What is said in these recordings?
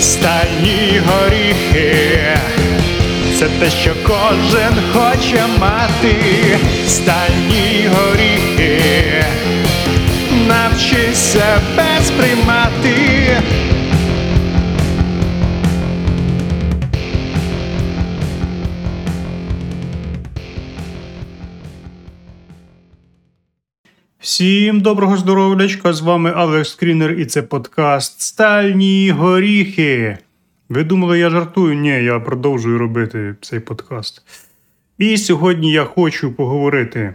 стальні горіхи. Це те, що кожен хоче мати, стальні горіхи, навчись себе сприймати. Всім доброго здоров'ячка! З вами Алекс Скрінер і це подкаст Стальні горіхи. Ви думали, я жартую? Ні, я продовжую робити цей подкаст. І сьогодні я хочу поговорити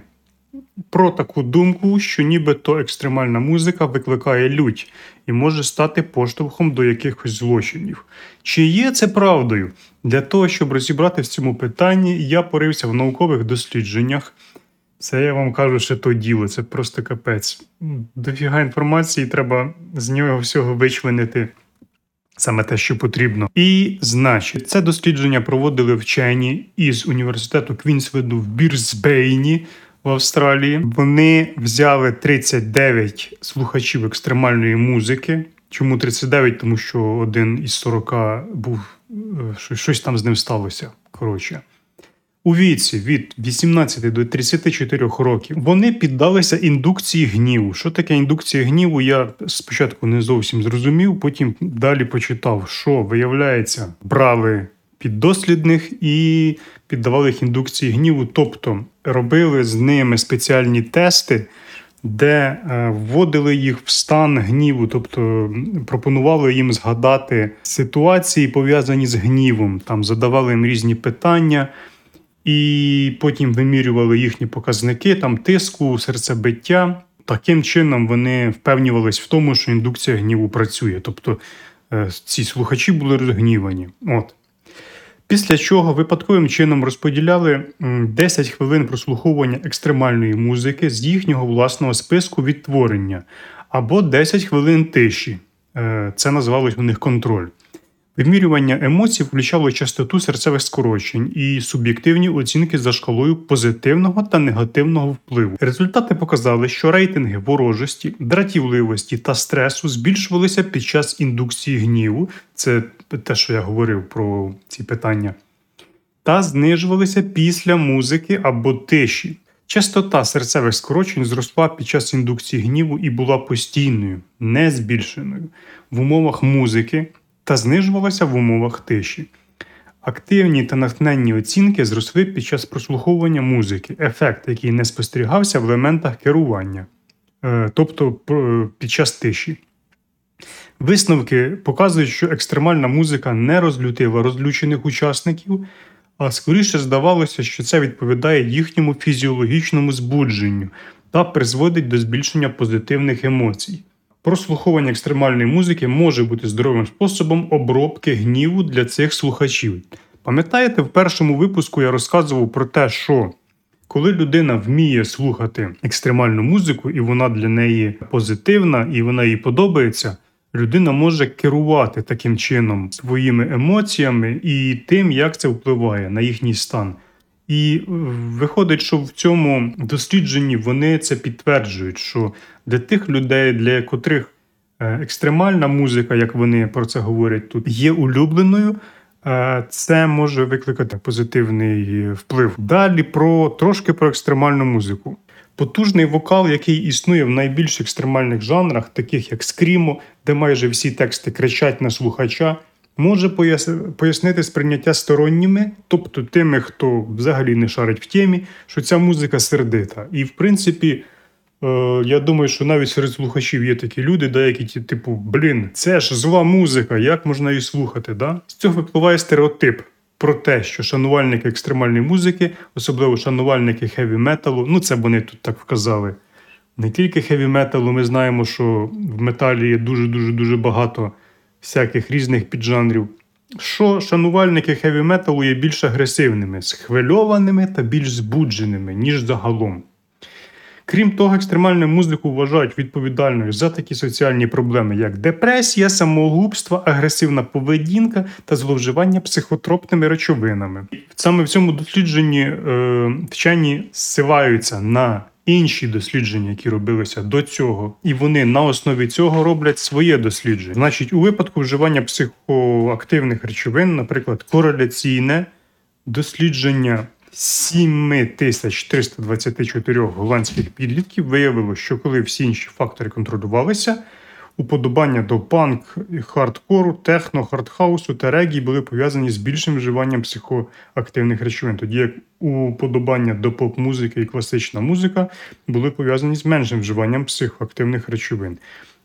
про таку думку, що нібито екстремальна музика викликає лють і може стати поштовхом до якихось злочинів. Чи є це правдою? Для того, щоб розібрати в цьому питанні, я порився в наукових дослідженнях. Це я вам кажу, що то діло, це просто капець. Дофіга інформації, треба з нього всього вичленити саме те, що потрібно. І, значить, це дослідження проводили вчені із університету Квінсведу в Бірсбейні в Австралії. Вони взяли 39 слухачів екстремальної музики. Чому 39? Тому що один із 40 був е, щось там з ним сталося. Коротше. У віці від 18 до 34 років вони піддалися індукції гніву. Що таке індукція гніву? Я спочатку не зовсім зрозумів, потім далі почитав, що виявляється, брали піддослідних і піддавали їх індукції гніву, тобто робили з ними спеціальні тести. Де е, вводили їх в стан гніву, тобто пропонували їм згадати ситуації, пов'язані з гнівом, там задавали їм різні питання, і потім вимірювали їхні показники, там тиску, серцебиття. Таким чином вони впевнювались в тому, що індукція гніву працює. Тобто е, ці слухачі були розгнівані. От. Після чого випадковим чином розподіляли 10 хвилин прослуховування екстремальної музики з їхнього власного списку відтворення або 10 хвилин тиші. Е, це називалось у них контроль. Вимірювання емоцій включало частоту серцевих скорочень і суб'єктивні оцінки за шкалою позитивного та негативного впливу. Результати показали, що рейтинги ворожості, дратівливості та стресу збільшувалися під час індукції гніву, це те, що я говорив про ці питання, та знижувалися після музики або тиші. Частота серцевих скорочень зросла під час індукції гніву і була постійною, не збільшеною в умовах музики та знижувалася в умовах тиші. Активні та натхненні оцінки зросли під час прослуховування музики, ефект, який не спостерігався в елементах керування, е, тобто під час тиші. Висновки показують, що екстремальна музика не розлютила розлючених учасників, а скоріше здавалося, що це відповідає їхньому фізіологічному збудженню та призводить до збільшення позитивних емоцій. Прослуховування екстремальної музики може бути здоровим способом обробки гніву для цих слухачів. Пам'ятаєте, в першому випуску я розказував про те, що коли людина вміє слухати екстремальну музику, і вона для неї позитивна, і вона їй подобається, людина може керувати таким чином своїми емоціями і тим, як це впливає на їхній стан. І виходить, що в цьому дослідженні вони це підтверджують, що для тих людей, для котрих е, екстремальна музика, як вони про це говорять тут, є улюбленою. Е, це може викликати позитивний вплив. Далі про трошки про екстремальну музику. Потужний вокал, який існує в найбільш екстремальних жанрах, таких як скрімо, де майже всі тексти кричать на слухача може пояснити сприйняття сторонніми, тобто тими, хто взагалі не шарить в темі, що ця музика сердита. І в принципі, е, я думаю, що навіть серед слухачів є такі люди, деякі типу, блін, це ж зла музика, як можна її слухати? Да? З цього випливає стереотип. Про те, що шанувальники екстремальної музики, особливо шанувальники хеві металу, ну це вони тут так вказали. Не тільки хеві металу, ми знаємо, що в металі є дуже-дуже дуже багато всяких різних піджанрів, що шанувальники хеві металу є більш агресивними, схвильованими та більш збудженими, ніж загалом. Крім того, екстремальну музику вважають відповідальною за такі соціальні проблеми, як депресія, самогубство, агресивна поведінка та зловживання психотропними речовинами. Саме в цьому дослідженні е, вчені зсилаються на інші дослідження, які робилися до цього, і вони на основі цього роблять своє дослідження. Значить, у випадку вживання психоактивних речовин, наприклад, кореляційне дослідження 7324 голландських підлітків виявило, що коли всі інші фактори контролювалися, уподобання до панк, хардкору, техно, хардхаусу та регі були пов'язані з більшим вживанням психоактивних речовин, тоді як уподобання до поп-музики і класична музика були пов'язані з меншим вживанням психоактивних речовин.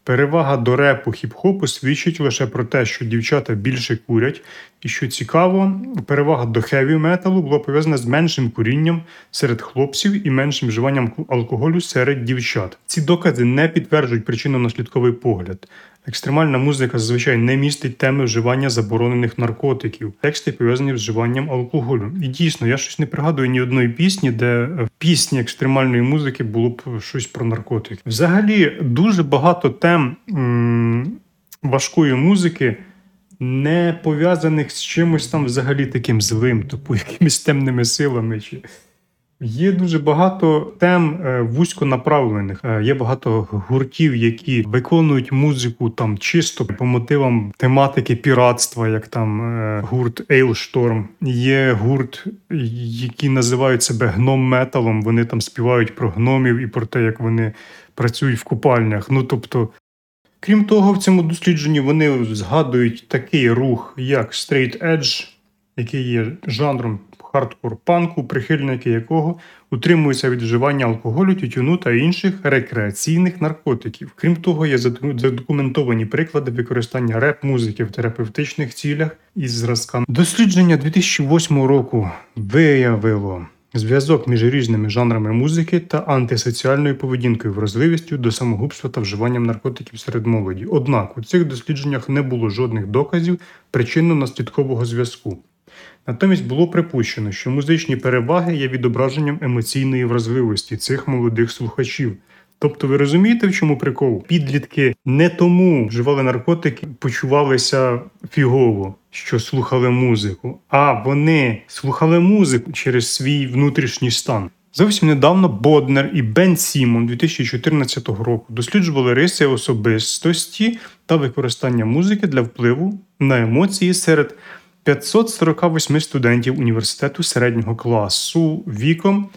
Перевага до репу хіп-хопу свідчить лише про те, що дівчата більше курять, і що цікаво, перевага до хеві металу була пов'язана з меншим курінням серед хлопців і меншим вживанням алкоголю серед дівчат. Ці докази не підтверджують причинно-наслідковий погляд. Екстремальна музика зазвичай не містить теми вживання заборонених наркотиків, тексти пов'язані з вживанням алкоголю. І дійсно, я щось не пригадую ні одної пісні, де в пісні екстремальної музики було б щось про наркотики. Взагалі, дуже багато тем важкої музики. Не пов'язаних з чимось там взагалі таким злим, типу якимись темними силами чи Є дуже багато тем е, вузьконаправлених. Е, Є багато гуртів, які виконують музику там чисто по мотивам тематики піратства, як там е, гурт Eilstorm. Є гурт, які називають себе гном металом. Вони там співають про гномів і про те, як вони працюють в купальнях. Ну тобто. Крім того, в цьому дослідженні вони згадують такий рух, як Straight Edge, який є жанром хардкор панку, прихильники якого утримуються від вживання алкоголю, тютюну та інших рекреаційних наркотиків. Крім того, є задокументовані приклади використання реп-музики в терапевтичних цілях із зразками. Дослідження 2008 року виявило. Зв'язок між різними жанрами музики та антисоціальною поведінкою, вразливістю до самогубства та вживанням наркотиків серед молоді. Однак у цих дослідженнях не було жодних доказів причинно-наслідкового зв'язку. Натомість було припущено, що музичні переваги є відображенням емоційної вразливості цих молодих слухачів. Тобто, ви розумієте, в чому прикол? Підлітки не тому вживали наркотики, почувалися фігово, що слухали музику, а вони слухали музику через свій внутрішній стан. Зовсім недавно Боднер і Бен Сімон 2014 року досліджували риси особистості та використання музики для впливу на емоції серед 548 студентів університету середнього класу віком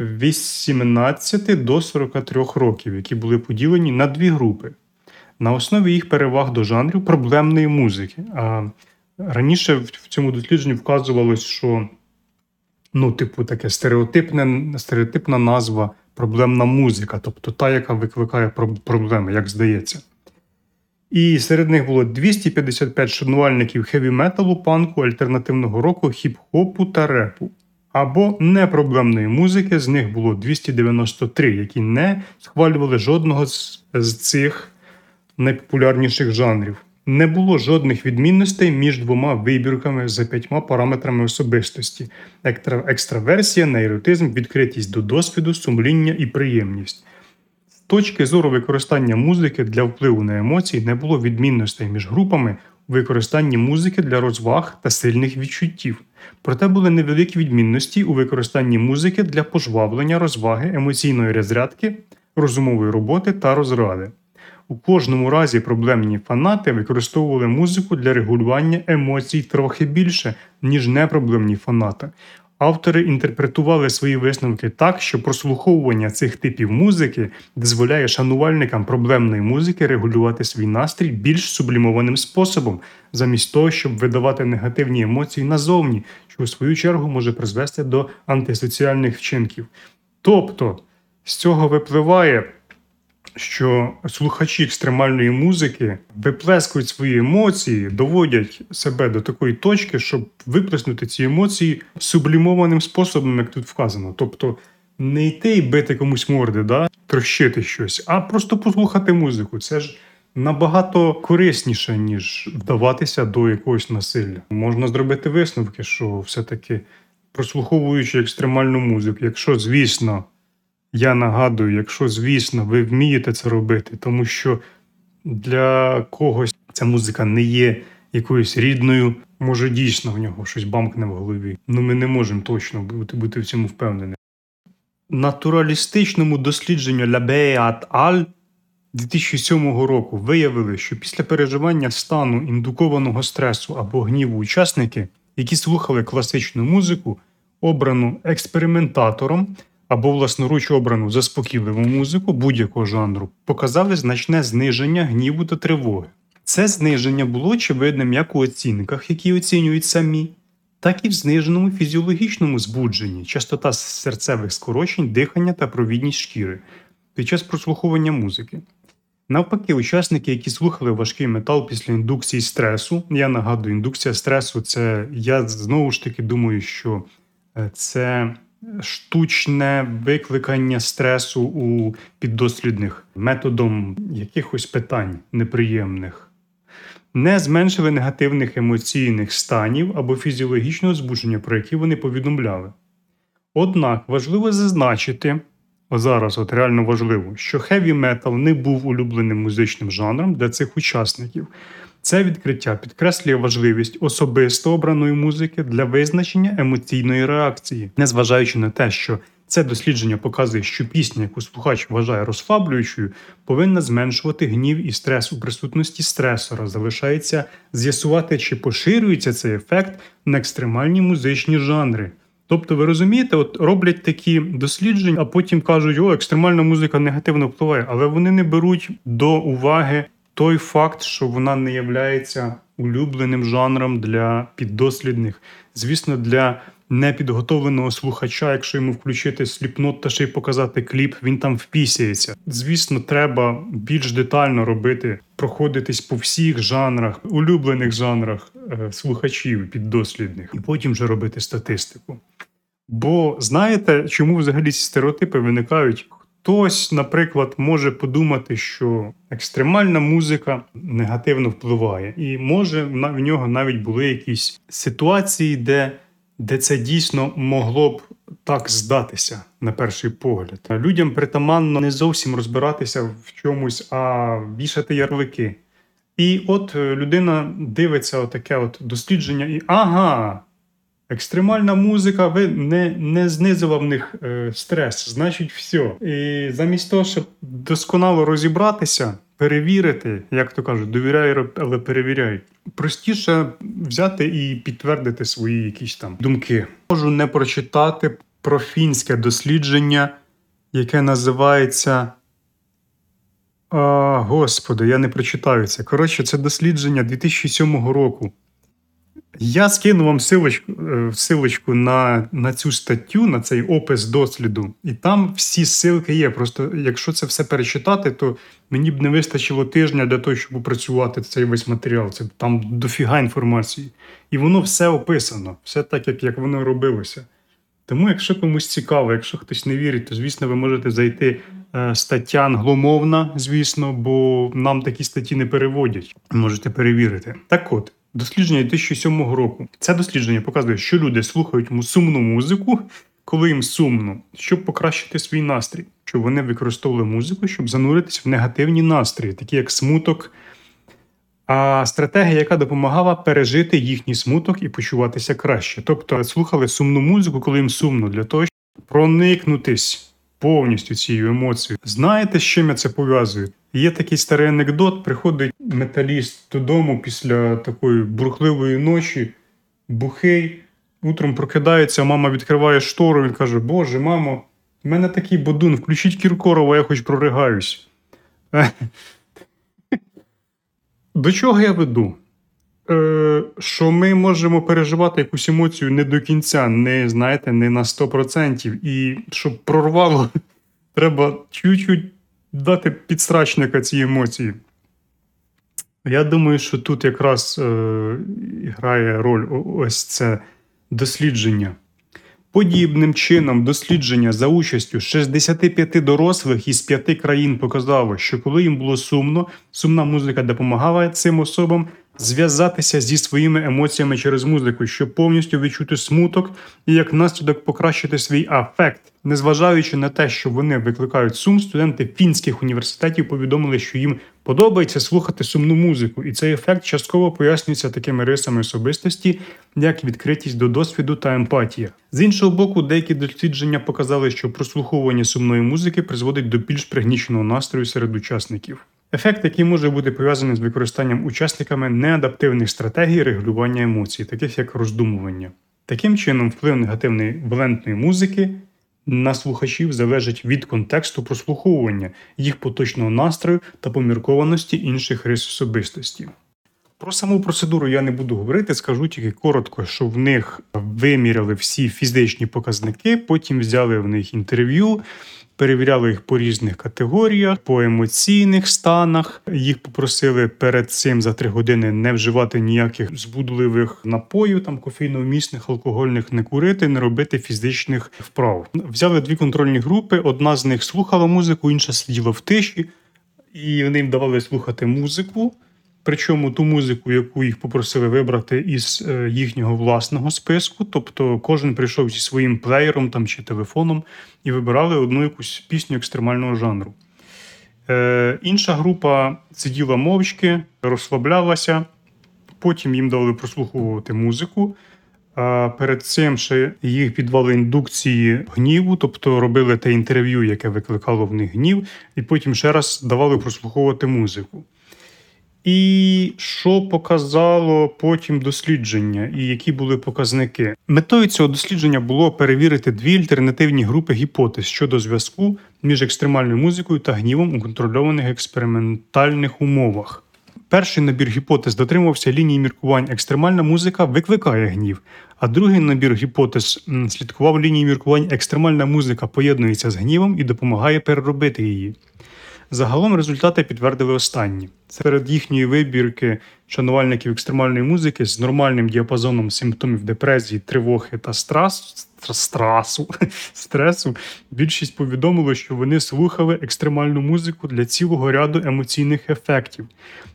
18 до 43 років, які були поділені на дві групи. На основі їх переваг до жанрів проблемної музики. А Раніше в цьому дослідженні вказувалось, що ну, типу, таке стереотипне, стереотипна назва проблемна музика, тобто та, яка викликає проблеми, як здається. І серед них було 255 шанувальників хеві металу, панку, альтернативного року, хіп-хопу та репу. Або непроблемної музики, з них було 293, які не схвалювали жодного з цих найпопулярніших жанрів. Не було жодних відмінностей між двома вибірками за п'ятьма параметрами особистості: екстраверсія, нейротизм, відкритість до досвіду, сумління і приємність точки зору використання музики для впливу на емоції не було відмінностей між групами у використанні музики для розваг та сильних відчуттів. Проте були невеликі відмінності у використанні музики для пожвавлення розваги емоційної розрядки, розумової роботи та розради. У кожному разі проблемні фанати використовували музику для регулювання емоцій трохи більше, ніж непроблемні фанати. Автори інтерпретували свої висновки так, що прослуховування цих типів музики дозволяє шанувальникам проблемної музики регулювати свій настрій більш сублімованим способом, замість того, щоб видавати негативні емоції назовні, що у свою чергу може призвести до антисоціальних вчинків. Тобто з цього випливає що слухачі екстремальної музики виплескують свої емоції, доводять себе до такої точки, щоб виплеснути ці емоції сублімованим способом, як тут вказано. Тобто не йти і бити комусь морди, да? трощити щось, а просто послухати музику. Це ж. Набагато корисніше, ніж вдаватися до якогось насилля. Можна зробити висновки, що все-таки прослуховуючи екстремальну музику, якщо, звісно, я нагадую, якщо, звісно, ви вмієте це робити, тому що для когось ця музика не є якоюсь рідною, може дійсно в нього щось бамкне в голові. Ну ми не можемо точно бути, бути в цьому впевнені. натуралістичному дослідженню et al. 2007 року виявили, що після переживання стану індукованого стресу або гніву учасники, які слухали класичну музику, обрану експериментатором або власноруч обрану заспокійливу музику будь-якого жанру, показали значне зниження гніву та тривоги. Це зниження було очевидним як у оцінках, які оцінюють самі, так і в зниженому фізіологічному збудженні, частота серцевих скорочень, дихання та провідність шкіри під час прослуховування музики. Навпаки, учасники, які слухали важкий метал після індукції стресу, я нагадую, індукція стресу це я знову ж таки думаю, що е, це штучне викликання стресу у піддослідних методом якихось питань неприємних, не зменшили негативних емоційних станів або фізіологічного збудження, про які вони повідомляли. Однак важливо зазначити, о зараз от реально важливо, що хеві метал не був улюбленим музичним жанром для цих учасників. Це відкриття підкреслює важливість особисто обраної музики для визначення емоційної реакції, незважаючи на те, що це дослідження показує, що пісня, яку слухач вважає розслаблюючою, повинна зменшувати гнів і стрес у присутності стресора. Залишається з'ясувати, чи поширюється цей ефект на екстремальні музичні жанри. Тобто, ви розумієте, от роблять такі дослідження, а потім кажуть, о, екстремальна музика негативно впливає, але вони не беруть до уваги той факт, що вона не являється улюбленим жанром для піддослідних. Звісно, для непідготовленого слухача, якщо йому включити сліпнот та ще й показати кліп, він там впісяється. Звісно, треба більш детально робити, проходитись по всіх жанрах, улюблених жанрах е, слухачів піддослідних, і потім вже робити статистику. Бо знаєте, чому взагалі ці стереотипи виникають? Хтось, наприклад, може подумати, що екстремальна музика негативно впливає, і може в нього навіть були якісь ситуації, де де це дійсно могло б так здатися на перший погляд. Людям притаманно не зовсім розбиратися в чомусь, а вішати ярлики. І от е, людина дивиться отаке от дослідження, і ага, екстремальна музика ви не не знизила в них е, стрес, значить, все. І замість того, щоб досконало розібратися, перевірити, як то кажуть, довіряй, але перевіряй. Простіше взяти і підтвердити свої якісь там думки. Можу не прочитати про фінське дослідження, яке називається. А, Господи, я не прочитаю це. Коротше, це дослідження 2007 року. Я скину вам е, силочку на на цю статтю, на цей опис досліду, і там всі ссылки є. Просто якщо це все перечитати, то мені б не вистачило тижня для того, щоб опрацювати цей весь матеріал. Це там дофіга інформації. І воно все описано, все так, як, як воно робилося. Тому, якщо комусь цікаво, якщо хтось не вірить, то звісно ви можете зайти. Е, стаття англомовна, звісно, бо нам такі статті не переводять. Можете перевірити. Так от. Дослідження 2007 року. Це дослідження показує, що люди слухають сумну музику, коли їм сумно, щоб покращити свій настрій, щоб вони використовували музику, щоб зануритися в негативні настрої, такі як смуток. А стратегія, яка допомагала пережити їхній смуток і почуватися краще. Тобто слухали сумну музику, коли їм сумно, для того, щоб проникнутись повністю цією емоцією. Знаєте, з чим я це пов'язую? Є такий старий анекдот: приходить металіст додому після такої бурхливої ночі, бухий. Утром прокидається, мама відкриває штору. Він каже: Боже, мамо, в мене такий бодун, включіть Кіркорова, я хоч проригаюсь. До чого я веду? Е, Що ми можемо переживати якусь емоцію не до кінця, не знаєте, не на 100%. І щоб прорвало, треба чуть-чуть дати підстрачника ці емоції. Я думаю, що тут якраз е, грає роль ось це дослідження. Подібним чином, дослідження за участю 65 дорослих із 5 країн показало, що коли їм було сумно, сумна музика допомагала цим особам зв'язатися зі своїми емоціями через музику, щоб повністю відчути смуток і як наслідок покращити свій афект. Незважаючи на те, що вони викликають сум, студенти фінських університетів повідомили, що їм подобається слухати сумну музику, і цей ефект частково пояснюється такими рисами особистості, як відкритість до досвіду та емпатія. З іншого боку, деякі дослідження показали, що прослуховування сумної музики призводить до більш пригніченого настрою серед учасників. Ефект, який може бути пов'язаний з використанням учасниками неадаптивних стратегій регулювання емоцій, таких як роздумування. Таким чином, вплив негативної валентної музики на слухачів залежить від контексту прослуховування, їх поточного настрою та поміркованості інших рис особистості. Про саму процедуру я не буду говорити, скажу тільки коротко, що в них виміряли всі фізичні показники, потім взяли в них інтерв'ю, перевіряли їх по різних категоріях, по емоційних станах. Їх попросили перед цим за три години не вживати ніяких збудливих напоїв, там кофейно-вмісних, алкогольних, не курити, не робити фізичних вправ. Взяли дві контрольні групи. Одна з них слухала музику, інша сиділа в тиші, і вони їм давали слухати музику. Причому ту музику, яку їх попросили вибрати із е, їхнього власного списку, тобто кожен прийшов зі своїм плеєром там чи телефоном і вибирали одну якусь пісню екстремального жанру. Е, Інша група сиділа мовчки, розслаблялася, потім їм дали прослуховувати музику. А перед цим ще їх підвали індукції гніву, тобто робили те інтерв'ю, яке викликало в них гнів, і потім ще раз давали прослуховувати музику. І що показало потім дослідження, і які були показники? Метою цього дослідження було перевірити дві альтернативні групи гіпотез щодо зв'язку між екстремальною музикою та гнівом у контрольованих експериментальних умовах. Перший набір гіпотез дотримувався лінії міркувань екстремальна музика викликає гнів, а другий набір гіпотез слідкував лінії міркувань екстремальна музика поєднується з гнівом і допомагає переробити її. Загалом результати підтвердили останні. Серед їхньої вибірки шанувальників екстремальної музики з нормальним діапазоном симптомів депресії, тривоги та страс, страсу, стресу більшість повідомило, що вони слухали екстремальну музику для цілого ряду емоційних ефектів.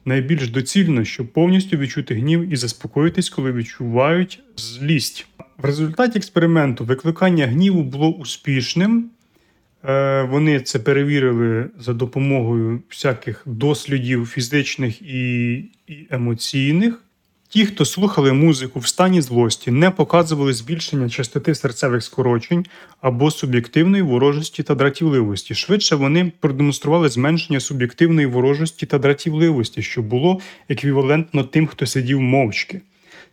Найбільш доцільно, щоб повністю відчути гнів і заспокоїтись, коли відчувають злість. В результаті експерименту викликання гніву було успішним. Е, вони це перевірили за допомогою всяких дослідів фізичних і, і емоційних. Ті, хто слухали музику в стані злості, не показували збільшення частоти серцевих скорочень або суб'єктивної ворожості та дратівливості. Швидше вони продемонстрували зменшення суб'єктивної ворожості та дратівливості, що було еквівалентно тим, хто сидів мовчки.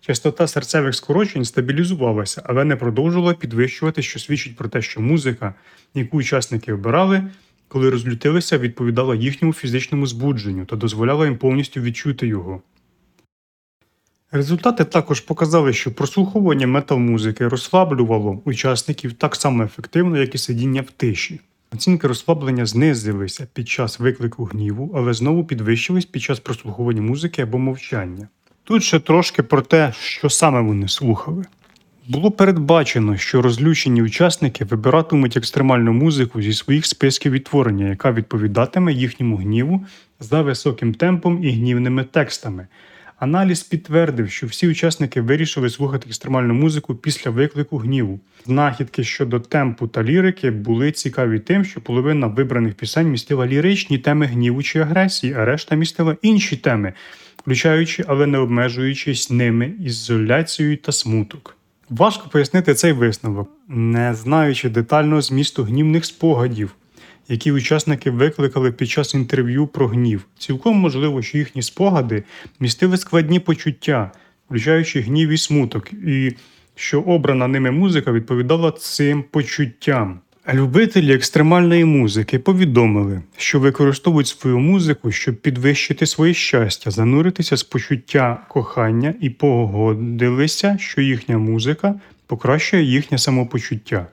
Частота серцевих скорочень стабілізувалася, але не продовжувала підвищувати, що свідчить про те, що музика, яку учасники обирали, коли розлютилися, відповідала їхньому фізичному збудженню та дозволяла їм повністю відчути його. Результати також показали, що прослуховування метал-музики розслаблювало учасників так само ефективно, як і сидіння в тиші. Оцінки розслаблення знизилися під час виклику гніву, але знову підвищились під час прослуховування музики або мовчання. Тут ще трошки про те, що саме вони слухали. Було передбачено, що розлючені учасники вибиратимуть екстремальну музику зі своїх списків відтворення, яка відповідатиме їхньому гніву за високим темпом і гнівними текстами. Аналіз підтвердив, що всі учасники вирішили слухати екстремальну музику після виклику гніву. Знахідки щодо темпу та лірики були цікаві тим, що половина вибраних пісень містила ліричні теми гніву чи агресії, а решта містила інші теми включаючи, але не обмежуючись ними ізоляцією та смуток. Важко пояснити цей висновок, не знаючи детального змісту гнівних спогадів, які учасники викликали під час інтерв'ю про гнів. Цілком можливо, що їхні спогади містили складні почуття, включаючи гнів і смуток, і що обрана ними музика відповідала цим почуттям. Любителі екстремальної музики повідомили, що використовують свою музику, щоб підвищити своє щастя, зануритися з почуття кохання і погодилися, що їхня музика покращує їхнє самопочуття.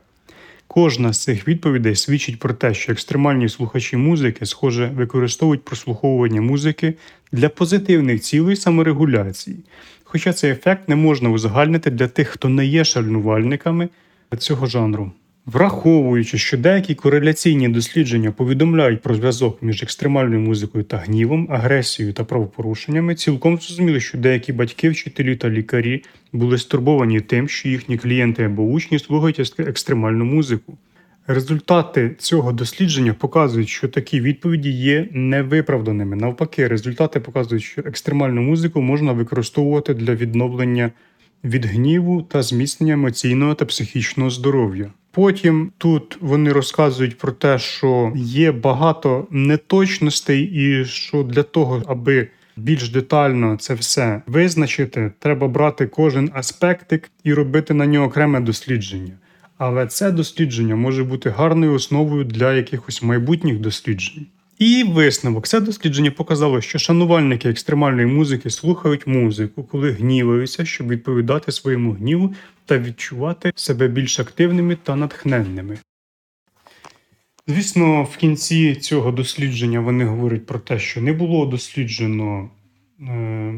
Кожна з цих відповідей свідчить про те, що екстремальні слухачі музики, схоже, використовують прослуховування музики для позитивних цілей саморегуляції. Хоча цей ефект не можна узагальнити для тих, хто не є шальнувальниками цього жанру. Враховуючи, що деякі кореляційні дослідження повідомляють про зв'язок між екстремальною музикою та гнівом, агресією та правопорушеннями, цілком зрозуміло, що деякі батьки, вчителі та лікарі були стурбовані тим, що їхні клієнти або учні слухають екстремальну музику. Результати цього дослідження показують, що такі відповіді є невиправданими. Навпаки, результати показують, що екстремальну музику можна використовувати для відновлення від гніву та зміцнення емоційного та психічного здоров'я. Потім тут вони розказують про те, що є багато неточностей, і що для того, аби більш детально це все визначити, треба брати кожен аспектик і робити на нього окреме дослідження. Але це дослідження може бути гарною основою для якихось майбутніх досліджень. І висновок це дослідження показало, що шанувальники екстремальної музики слухають музику, коли гніваються, щоб відповідати своєму гніву та відчувати себе більш активними та натхненними. Звісно, в кінці цього дослідження вони говорять про те, що не було досліджено е,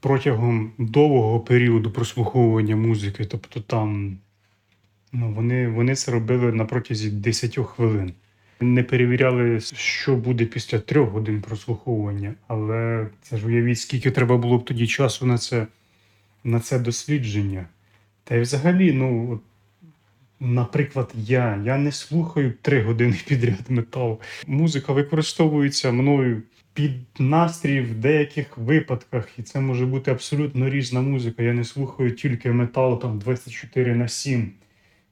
протягом довгого періоду прослуховування музики, тобто там ну, вони, вони це робили на протязі 10 хвилин. Не перевіряли, що буде після трьох годин прослуховування, але це ж уявіть, скільки треба було б тоді часу на це, на це дослідження. Та й взагалі, ну, наприклад, я, я не слухаю три години підряд метал. Музика використовується мною під настрій в деяких випадках, і це може бути абсолютно різна музика. Я не слухаю тільки метал там 24 на 7.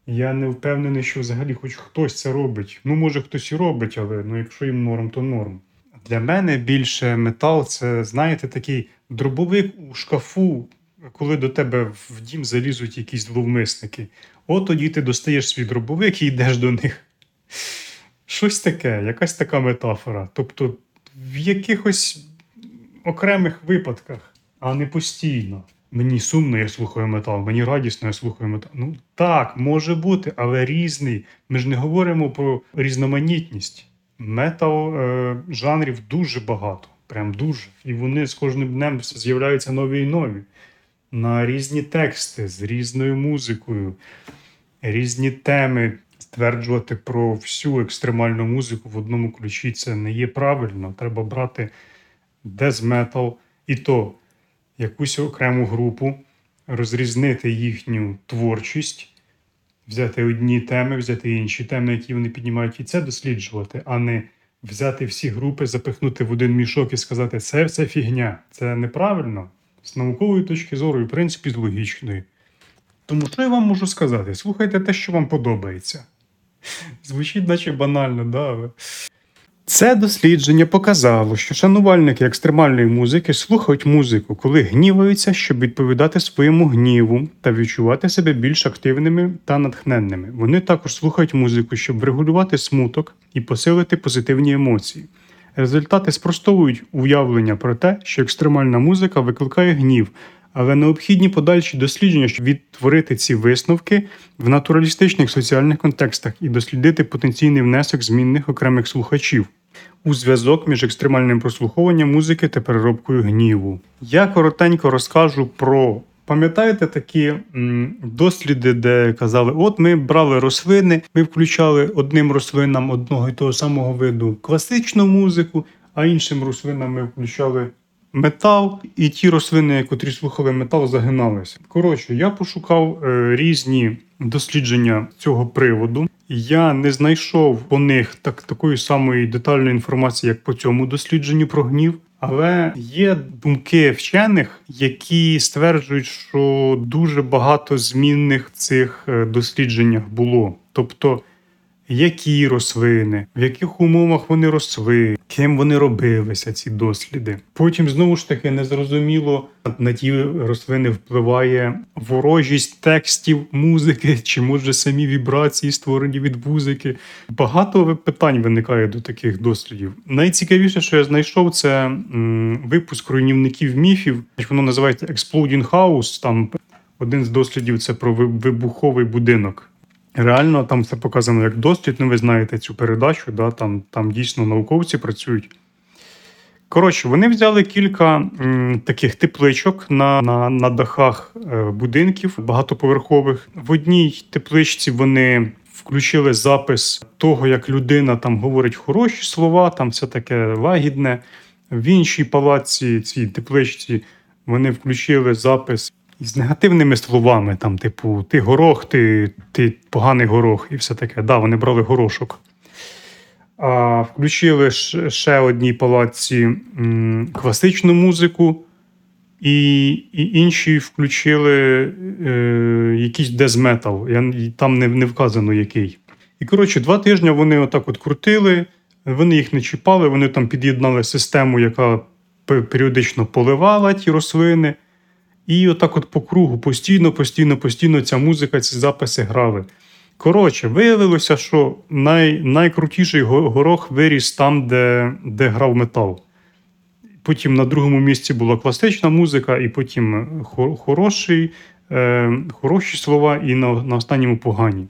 Я не впевнений, що взагалі хоч хтось це робить. Ну, може, хтось і робить, але ну, якщо їм норм, то норм. Для мене більше метал це, знаєте, такий дробовик у шкафу, коли до тебе в дім залізуть якісь зловмисники. От тоді ти достаєш свій дробовик і йдеш до них. Щось таке, якась така метафора. Тобто в якихось окремих випадках, а не постійно. Мені сумно, я слухаю метал, мені радісно, я слухаю метал. Ну так, може бути, але різний. Ми ж не говоримо про різноманітність. Метал е, жанрів дуже багато, прям дуже. І вони з кожним днем з'являються нові і нові. На різні тексти з різною музикою, різні теми. Стверджувати про всю екстремальну музику в одному ключі це не є правильно. Треба брати дез-метал і то якусь окрему групу, розрізнити їхню творчість, взяти одні теми, взяти інші теми, які вони піднімають, і це досліджувати, а не взяти всі групи, запихнути в один мішок і сказати, це все фігня. Це неправильно з наукової точки зору, і в принципі з логічної. Тому що я вам можу сказати? Слухайте те, що вам подобається. Звучить, наче банально, да, це дослідження показало, що шанувальники екстремальної музики слухають музику, коли гніваються, щоб відповідати своєму гніву та відчувати себе більш активними та натхненними. Вони також слухають музику, щоб врегулювати смуток і посилити позитивні емоції. Результати спростовують уявлення про те, що екстремальна музика викликає гнів, але необхідні подальші дослідження, щоб відтворити ці висновки в натуралістичних соціальних контекстах і дослідити потенційний внесок змінних окремих слухачів у зв'язок між екстремальним прослуховуванням музики та переробкою гніву. Я коротенько розкажу про. Пам'ятаєте такі досліди, де казали, от ми брали рослини, ми включали одним рослинам одного і того самого виду класичну музику, а іншим рослинам ми включали метал, і ті рослини, котрі слухали метал, загиналися. Коротше, я пошукав е, різні дослідження цього приводу. Я не знайшов по них так такої самої детальної інформації, як по цьому дослідженню про гнів. Але є думки вчених, які стверджують, що дуже багато змінних в цих е, дослідженнях було. Тобто які рослини, в яких умовах вони росли, ким вони робилися, ці досліди. Потім знову ж таки незрозуміло на ті рослини впливає ворожість текстів музики, чи може самі вібрації створені від музики. Багато питань виникає до таких дослідів. Найцікавіше, що я знайшов, це м, випуск руйнівників міфів. Воно називається Exploding House. Там один з дослідів це про вибуховий будинок. Реально там це показано як дослід, ну ви знаєте цю передачу, да, там там дійсно науковці працюють. Коротше, вони взяли кілька м, таких тепличок на на, на дахах е, будинків багатоповерхових. В одній тепличці вони включили запис того, як людина там говорить хороші слова, там все таке лагідне. В іншій палаці, цій тепличці, вони включили запис з негативними словами, там, типу, ти горох, ти, ти поганий горох і все таке. Да, вони брали горошок. А включили ще одній палаці м, класичну музику, і, і інші включили е, якийсь дезметал. Я, там не, не вказано який. І коротше, два тижні вони отак от крутили, вони їх не чіпали, вони там під'єднали систему, яка пе- періодично поливала ті рослини. І отак от по кругу постійно, постійно, постійно ця музика, ці записи грали. Коротше, виявилося, що най, найкрутіший горох виріс там, де, де грав метал. Потім на другому місці була класична музика, і потім хо- хороший, е, хороші слова, і на, на останньому погані.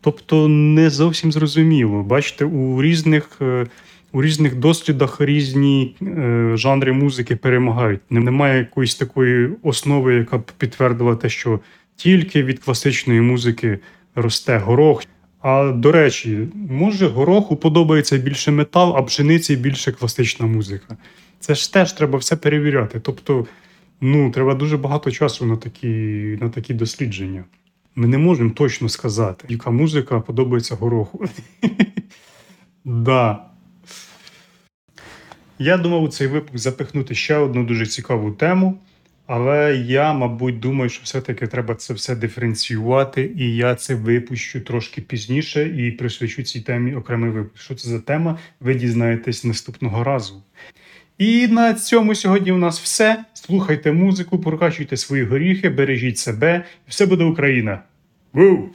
Тобто не зовсім зрозуміло. Бачите, у різних, е, у різних дослідах різні е, жанри музики перемагають. Немає якоїсь такої основи, яка б підтвердила те, що тільки від класичної музики росте горох. А до речі, може гороху подобається більше метал, а пшениці більше класична музика. Це ж теж треба все перевіряти. Тобто, ну, треба дуже багато часу на такі, на такі дослідження. Ми не можемо точно сказати, яка музика подобається гороху. Да. Я думав у цей випуск запихнути ще одну дуже цікаву тему, але я, мабуть, думаю, що все-таки треба це все диференціювати, і я це випущу трошки пізніше і присвячу цій темі окремий випуск. Що це за тема? Ви дізнаєтесь наступного разу. І на цьому сьогодні у нас все. Слухайте музику, прокачуйте свої горіхи, бережіть себе, і все буде Україна. Ву!